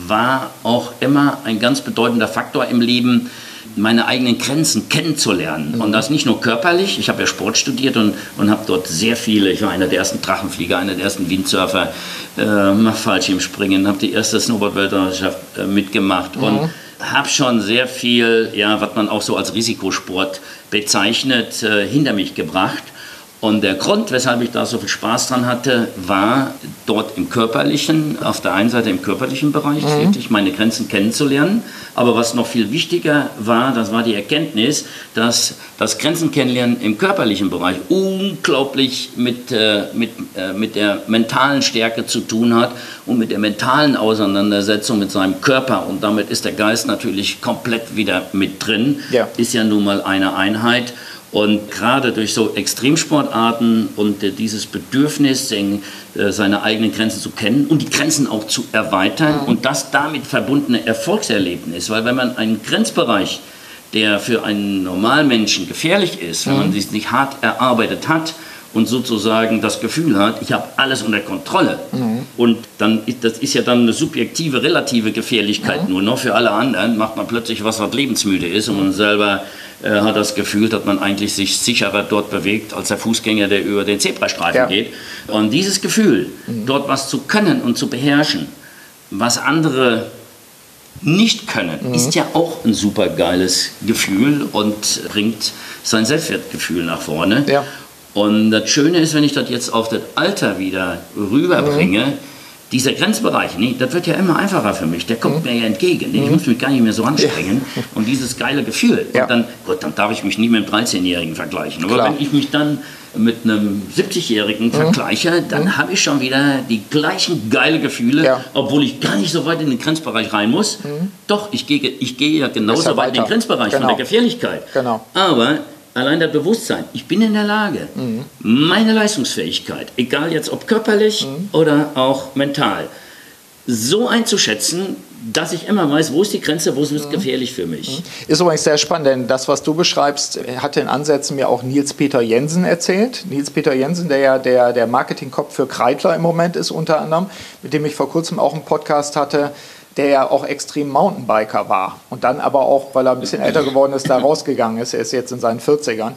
war auch immer ein ganz bedeutender Faktor im Leben, meine eigenen Grenzen kennenzulernen. Mhm. Und das nicht nur körperlich. Ich habe ja Sport studiert und, und habe dort sehr viele, ich war einer der ersten Drachenflieger, einer der ersten Windsurfer, äh, Fallschirmspringen, habe die erste Snowboard-Weltmeisterschaft äh, mitgemacht mhm. und habe schon sehr viel, ja, was man auch so als Risikosport bezeichnet, äh, hinter mich gebracht. Und der Grund, weshalb ich da so viel Spaß dran hatte, war dort im körperlichen, auf der einen Seite im körperlichen Bereich, mhm. wirklich meine Grenzen kennenzulernen. Aber was noch viel wichtiger war, das war die Erkenntnis, dass das Grenzen kennenlernen im körperlichen Bereich unglaublich mit, äh, mit, äh, mit der mentalen Stärke zu tun hat und mit der mentalen Auseinandersetzung mit seinem Körper. Und damit ist der Geist natürlich komplett wieder mit drin. Ja. Ist ja nun mal eine Einheit. Und gerade durch so Extremsportarten und äh, dieses Bedürfnis, äh, seine eigenen Grenzen zu kennen und die Grenzen auch zu erweitern mhm. und das damit verbundene Erfolgserlebnis. Weil wenn man einen Grenzbereich, der für einen Normalmenschen gefährlich ist, wenn mhm. man sich nicht hart erarbeitet hat, und sozusagen das Gefühl hat, ich habe alles unter Kontrolle. Mhm. Und dann, das ist ja dann eine subjektive, relative Gefährlichkeit mhm. nur noch. Für alle anderen macht man plötzlich was, was lebensmüde ist und man selber hat das Gefühl, dass man eigentlich sich sicherer dort bewegt als der Fußgänger, der über den Zebrastreifen ja. geht. Und dieses Gefühl, mhm. dort was zu können und zu beherrschen, was andere nicht können, mhm. ist ja auch ein super geiles Gefühl und bringt sein Selbstwertgefühl nach vorne. Ja. Und das Schöne ist, wenn ich das jetzt auf das Alter wieder rüberbringe, mhm. Dieser Grenzbereich, nee, das wird ja immer einfacher für mich, der kommt mhm. mir ja entgegen. Nee, ich mhm. muss mich gar nicht mehr so anstrengen. Ja. Und dieses geile Gefühl, ja. dann, gut, dann darf ich mich nie mit einem 13-Jährigen vergleichen. Aber Klar. wenn ich mich dann mit einem 70-Jährigen mhm. vergleiche, dann mhm. habe ich schon wieder die gleichen geile Gefühle, ja. obwohl ich gar nicht so weit in den Grenzbereich rein muss. Mhm. Doch, ich gehe, ich gehe ja genauso weit in den Grenzbereich genau. von der Gefährlichkeit. Genau. Aber allein das Bewusstsein, ich bin in der Lage, mhm. meine Leistungsfähigkeit, egal jetzt ob körperlich mhm. oder auch mental, so einzuschätzen, dass ich immer weiß, wo ist die Grenze, wo ist es mhm. gefährlich für mich. Mhm. Ist übrigens sehr spannend, denn das, was du beschreibst, hat in Ansätzen mir auch Nils-Peter Jensen erzählt. Nils-Peter Jensen, der ja der, der Marketingkopf für Kreitler im Moment ist, unter anderem, mit dem ich vor kurzem auch einen Podcast hatte, der ja auch extrem Mountainbiker war und dann aber auch, weil er ein bisschen älter geworden ist, da rausgegangen ist, er ist jetzt in seinen 40ern,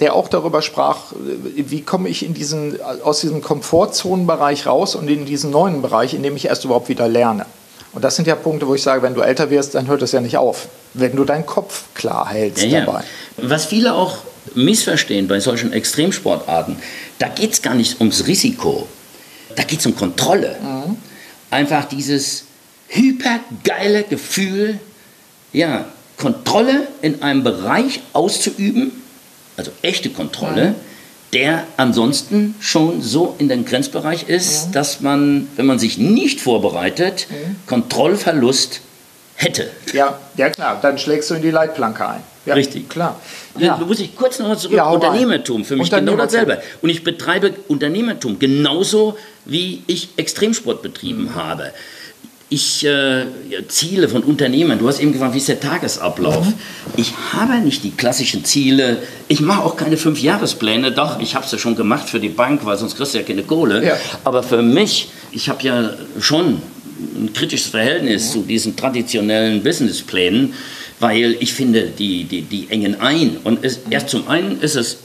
der auch darüber sprach, wie komme ich in diesen, aus diesem Komfortzonenbereich raus und in diesen neuen Bereich, in dem ich erst überhaupt wieder lerne. Und das sind ja Punkte, wo ich sage, wenn du älter wirst, dann hört das ja nicht auf, wenn du deinen Kopf klar hältst ja, dabei. Ja. Was viele auch missverstehen bei solchen Extremsportarten, da geht es gar nicht ums Risiko, da geht es um Kontrolle. Mhm. Einfach dieses, hypergeile Gefühl, ja, Kontrolle in einem Bereich auszuüben, also echte Kontrolle, ja. der ansonsten schon so in den Grenzbereich ist, ja. dass man, wenn man sich nicht vorbereitet, ja. Kontrollverlust hätte. Ja, ja klar, dann schlägst du in die Leitplanke ein. Ja, Richtig. Klar. Ja. Da muss ich kurz noch zurück. Ja, Unternehmertum, für mich genau dasselbe. Und ich betreibe Unternehmertum genauso, wie ich Extremsport betrieben mhm. habe ich äh, Ziele von Unternehmen, du hast eben gefragt, wie ist der Tagesablauf? Mhm. Ich habe nicht die klassischen Ziele, ich mache auch keine Fünfjahrespläne, doch, ich habe es ja schon gemacht für die Bank, weil sonst kriegst du ja keine Kohle. Ja. Aber für mich, ich habe ja schon ein kritisches Verhältnis mhm. zu diesen traditionellen Businessplänen, weil ich finde, die, die, die engen ein. Und es, erst zum einen ist es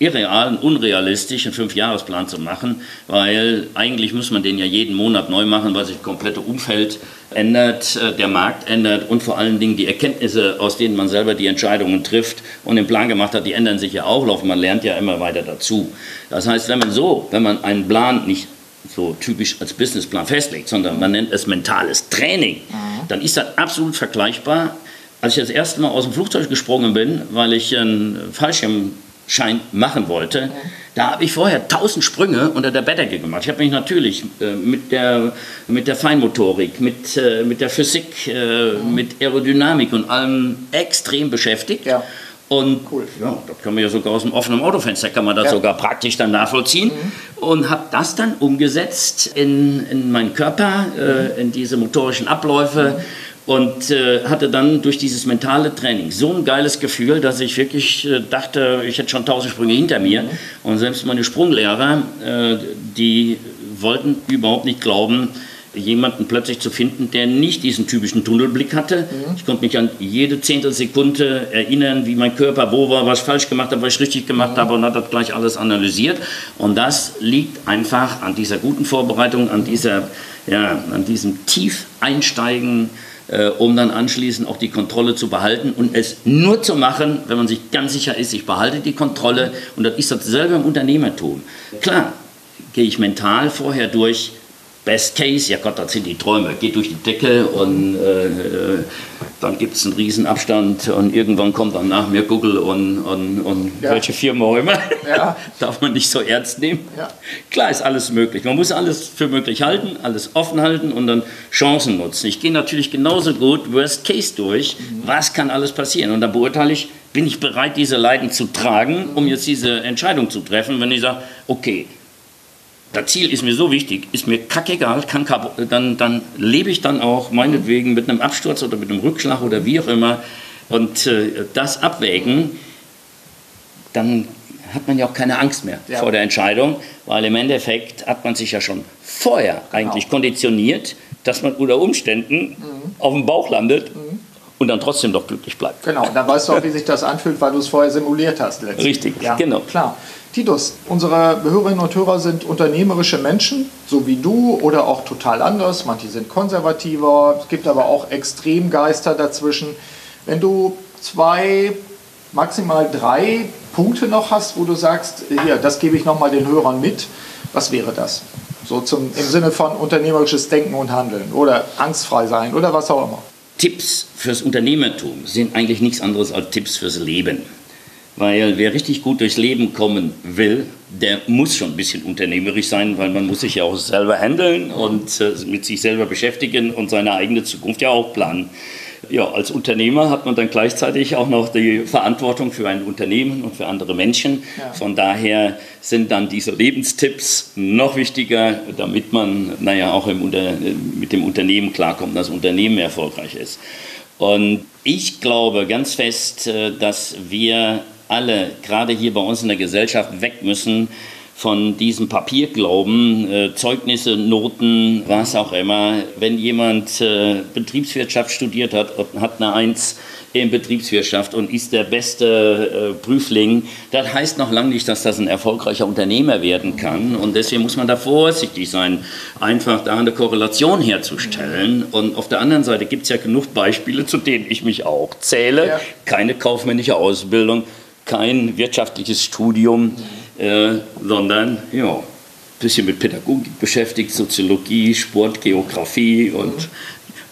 irreal und unrealistisch, einen Fünfjahresplan zu machen, weil eigentlich muss man den ja jeden Monat neu machen, weil sich das komplette Umfeld ändert, äh, der Markt ändert und vor allen Dingen die Erkenntnisse, aus denen man selber die Entscheidungen trifft und den Plan gemacht hat, die ändern sich ja auch, man lernt ja immer weiter dazu. Das heißt, wenn man so, wenn man einen Plan nicht so typisch als Businessplan festlegt, sondern man nennt es mentales Training, mhm. dann ist das absolut vergleichbar. Als ich das erste Mal aus dem Flugzeug gesprungen bin, weil ich einen Fallschirm Schein machen wollte, da habe ich vorher tausend Sprünge unter der Bettdecke gemacht. Ich habe mich natürlich äh, mit, der, mit der Feinmotorik, mit, äh, mit der Physik, äh, mhm. mit Aerodynamik und allem extrem beschäftigt. Ja. Und cool. ja, das kann man ja sogar aus dem offenen Autofenster, kann man das ja. sogar praktisch dann nachvollziehen. Mhm. Und habe das dann umgesetzt in, in meinen Körper, äh, mhm. in diese motorischen Abläufe. Und äh, hatte dann durch dieses mentale Training so ein geiles Gefühl, dass ich wirklich äh, dachte, ich hätte schon tausend Sprünge hinter mir. Mhm. Und selbst meine Sprunglehrer, äh, die wollten überhaupt nicht glauben, jemanden plötzlich zu finden, der nicht diesen typischen Tunnelblick hatte. Mhm. Ich konnte mich an jede Zehntelsekunde erinnern, wie mein Körper wo war, was ich falsch gemacht habe, was ich richtig gemacht mhm. habe und hat das gleich alles analysiert. Und das liegt einfach an dieser guten Vorbereitung, an, dieser, ja, an diesem tief einsteigen um dann anschließend auch die Kontrolle zu behalten und es nur zu machen, wenn man sich ganz sicher ist, ich behalte die Kontrolle und das ist dasselbe im Unternehmertum. Klar, gehe ich mental vorher durch, Best Case, ja Gott, das sind die Träume, geht durch die Decke und äh, dann gibt es einen Riesenabstand und irgendwann kommt dann nach mir Google und, und, und ja. welche Firma auch immer. Ja. Darf man nicht so ernst nehmen. Ja. Klar ist alles möglich. Man muss alles für möglich halten, alles offen halten und dann Chancen nutzen. Ich gehe natürlich genauso gut Worst Case durch. Mhm. Was kann alles passieren? Und dann beurteile ich, bin ich bereit, diese Leiden zu tragen, um jetzt diese Entscheidung zu treffen, wenn ich sage, okay, das Ziel ist mir so wichtig, ist mir kackegal, kann dann, dann lebe ich dann auch meinetwegen mit einem Absturz oder mit einem Rückschlag oder wie auch immer und äh, das abwägen, dann hat man ja auch keine Angst mehr ja. vor der Entscheidung, weil im Endeffekt hat man sich ja schon vorher genau. eigentlich konditioniert, dass man unter Umständen mhm. auf dem Bauch landet mhm. und dann trotzdem doch glücklich bleibt. Genau, und dann weißt du auch, wie sich das anfühlt, weil du es vorher simuliert hast. Letztlich. Richtig, ja, genau. Klar. Titus, unsere Hörerinnen und Hörer sind unternehmerische Menschen, so wie du oder auch total anders. Manche sind konservativer, es gibt aber auch Extremgeister dazwischen. Wenn du zwei, maximal drei Punkte noch hast, wo du sagst, hier, das gebe ich nochmal den Hörern mit, was wäre das? So zum, im Sinne von unternehmerisches Denken und Handeln oder angstfrei sein oder was auch immer. Tipps fürs Unternehmertum sind eigentlich nichts anderes als Tipps fürs Leben. Weil wer richtig gut durchs Leben kommen will, der muss schon ein bisschen unternehmerisch sein, weil man muss sich ja auch selber handeln und äh, mit sich selber beschäftigen und seine eigene Zukunft ja auch planen. Ja, als Unternehmer hat man dann gleichzeitig auch noch die Verantwortung für ein Unternehmen und für andere Menschen. Ja. Von daher sind dann diese Lebenstipps noch wichtiger, damit man naja, auch Unter mit dem Unternehmen klarkommt, dass das Unternehmen erfolgreich ist. Und ich glaube ganz fest, äh, dass wir alle, gerade hier bei uns in der Gesellschaft, weg müssen von diesem Papierglauben, äh, Zeugnisse, Noten, was auch immer. Wenn jemand äh, Betriebswirtschaft studiert hat und hat eine Eins in Betriebswirtschaft und ist der beste äh, Prüfling, das heißt noch lange nicht, dass das ein erfolgreicher Unternehmer werden kann. Und deswegen muss man da vorsichtig sein, einfach da eine Korrelation herzustellen. Und auf der anderen Seite gibt es ja genug Beispiele, zu denen ich mich auch zähle. Ja. Keine kaufmännische Ausbildung, kein wirtschaftliches Studium, äh, sondern ja, ein bisschen mit Pädagogik beschäftigt, Soziologie, Sport, Geografie und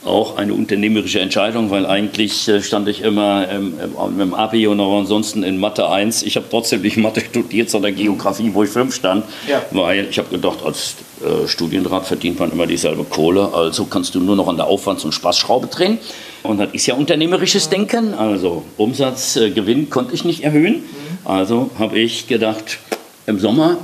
auch eine unternehmerische Entscheidung, weil eigentlich äh, stand ich immer im, im Abi und auch ansonsten in Mathe 1. Ich habe trotzdem nicht Mathe studiert, sondern Geografie, wo ich 5 stand, ja. weil ich habe gedacht, als äh, Studienrat verdient man immer dieselbe Kohle, also kannst du nur noch an der Aufwands- und Spaßschraube drehen. Und das ist ja unternehmerisches Denken, also Umsatz, äh, Gewinn konnte ich nicht erhöhen. Also habe ich gedacht, im Sommer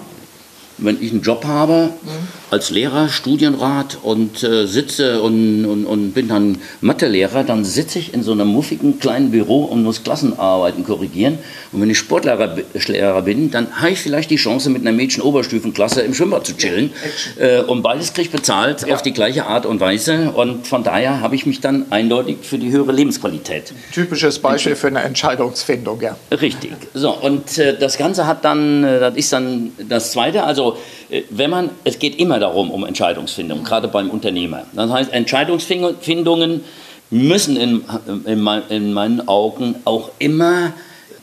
wenn ich einen Job habe mhm. als Lehrer, Studienrat und äh, sitze und, und, und, bin dann Mathelehrer, dann sitze ich in so einem muffigen kleinen Büro und muss Klassenarbeiten korrigieren. Und wenn ich Sportlehrer Lehrer bin, dann habe ich vielleicht die Chance, mit einer Mädchen-Oberstufenklasse im Schwimmbad zu chillen. Äh, und beides kriege ich bezahlt ja. auf die gleiche Art und Weise. Und von daher habe ich mich dann eindeutig für die höhere Lebensqualität. Typisches Beispiel für eine Entscheidungsfindung, ja. Richtig. So, und äh, das Ganze hat dann, äh, das ist dann das Zweite, also also äh, wenn man, es geht immer darum, um Entscheidungsfindung, gerade beim Unternehmer. Das heißt, Entscheidungsfindungen müssen in, in, in meinen Augen auch immer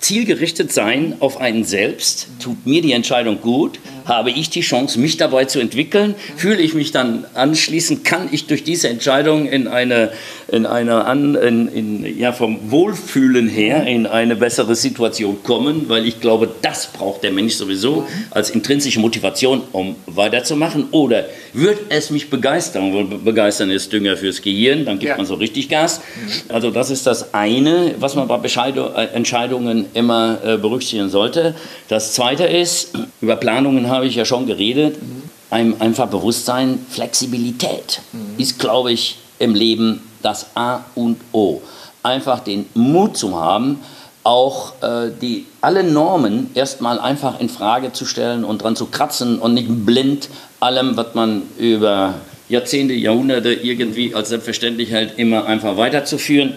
zielgerichtet sein auf einen selbst. Tut mir die Entscheidung gut? Habe ich die Chance, mich dabei zu entwickeln? Fühle ich mich dann anschließend, kann ich durch diese Entscheidung in eine, in eine an, in, in, ja, vom Wohlfühlen her in eine bessere Situation kommen? Weil ich glaube, das braucht der Mensch sowieso als intrinsische Motivation, um weiterzumachen. Oder wird es mich begeistern? Weil begeistern ist Dünger fürs Gehirn, dann gibt ja. man so richtig Gas. Also das ist das eine, was man bei äh, Entscheidungen immer äh, berücksichtigen sollte. Das Zweite ist, über Planungen habe ich ja schon geredet, mhm. ein, einfach Bewusstsein, Flexibilität mhm. ist, glaube ich, im Leben das A und O. Einfach den Mut zu haben, auch äh, die, alle Normen erstmal einfach in Frage zu stellen und dran zu kratzen und nicht blind allem, was man über Jahrzehnte, Jahrhunderte irgendwie als selbstverständlich hält, immer einfach weiterzuführen.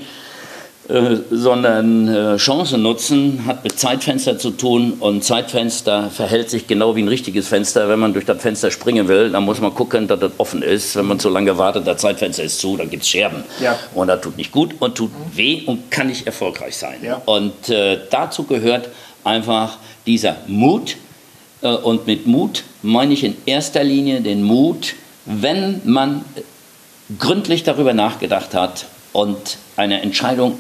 Äh, sondern äh, Chancen nutzen hat mit Zeitfenster zu tun und Zeitfenster verhält sich genau wie ein richtiges Fenster. Wenn man durch das Fenster springen will, dann muss man gucken, dass das offen ist. Wenn man zu lange wartet, das Zeitfenster ist zu, dann gibt es Scherben. Ja. Und das tut nicht gut und tut mhm. weh und kann nicht erfolgreich sein. Ja. Und äh, dazu gehört einfach dieser Mut. Äh, und mit Mut meine ich in erster Linie den Mut, wenn man gründlich darüber nachgedacht hat und eine Entscheidung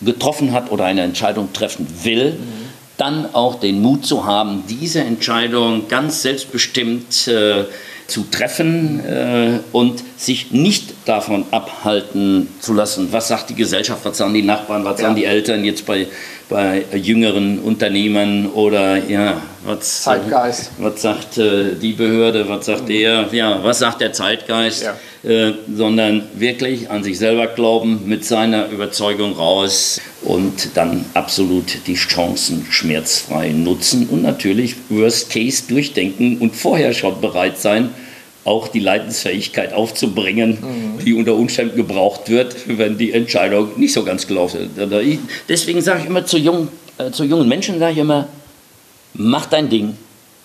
getroffen hat oder eine Entscheidung treffen will, mhm. dann auch den Mut zu haben, diese Entscheidung ganz selbstbestimmt äh, zu treffen äh, und sich nicht davon abhalten zu lassen, was sagt die Gesellschaft, was sagen die Nachbarn, was ja. sagen die Eltern jetzt bei, bei jüngeren Unternehmen oder ja, was, Zeitgeist. was sagt äh, die Behörde, was sagt mhm. der, ja, was sagt der Zeitgeist. Ja. Äh, sondern wirklich an sich selber glauben, mit seiner Überzeugung raus und dann absolut die Chancen schmerzfrei nutzen und natürlich Worst Case durchdenken und vorher schon bereit sein, auch die Leidensfähigkeit aufzubringen, mhm. die unter Umständen gebraucht wird, wenn die Entscheidung nicht so ganz gelaufen ist. Deswegen sage ich immer zu jungen, äh, zu jungen Menschen, sage ich immer, mach dein Ding,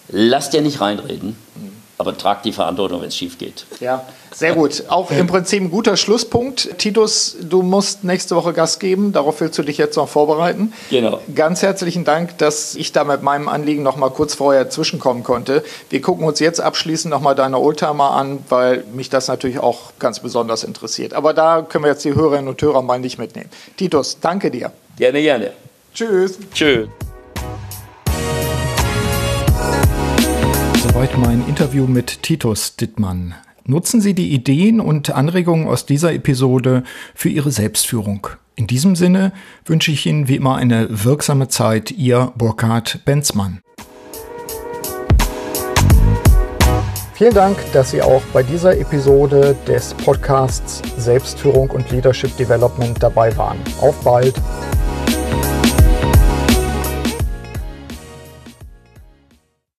lass dir nicht reinreden. Mhm aber trag die Verantwortung, wenn es schief geht. Ja, sehr gut. Auch im Prinzip ein guter Schlusspunkt. Titus, du musst nächste Woche Gas geben. Darauf willst du dich jetzt noch vorbereiten. Genau. Ganz herzlichen Dank, dass ich da mit meinem Anliegen noch mal kurz vorher zwischenkommen konnte. Wir gucken uns jetzt abschließend noch mal deine Oldtimer an, weil mich das natürlich auch ganz besonders interessiert. Aber da können wir jetzt die Hörerinnen und Hörer mal nicht mitnehmen. Titus, danke dir. Gerne, gerne. Tschüss. Tschüss. Soweit mein Interview mit Titus Dittmann. Nutzen Sie die Ideen und Anregungen aus dieser Episode für Ihre Selbstführung. In diesem Sinne wünsche ich Ihnen wie immer eine wirksame Zeit. Ihr Burkhard Benzmann. Vielen Dank, dass Sie auch bei dieser Episode des Podcasts Selbstführung und Leadership Development dabei waren. Auf bald!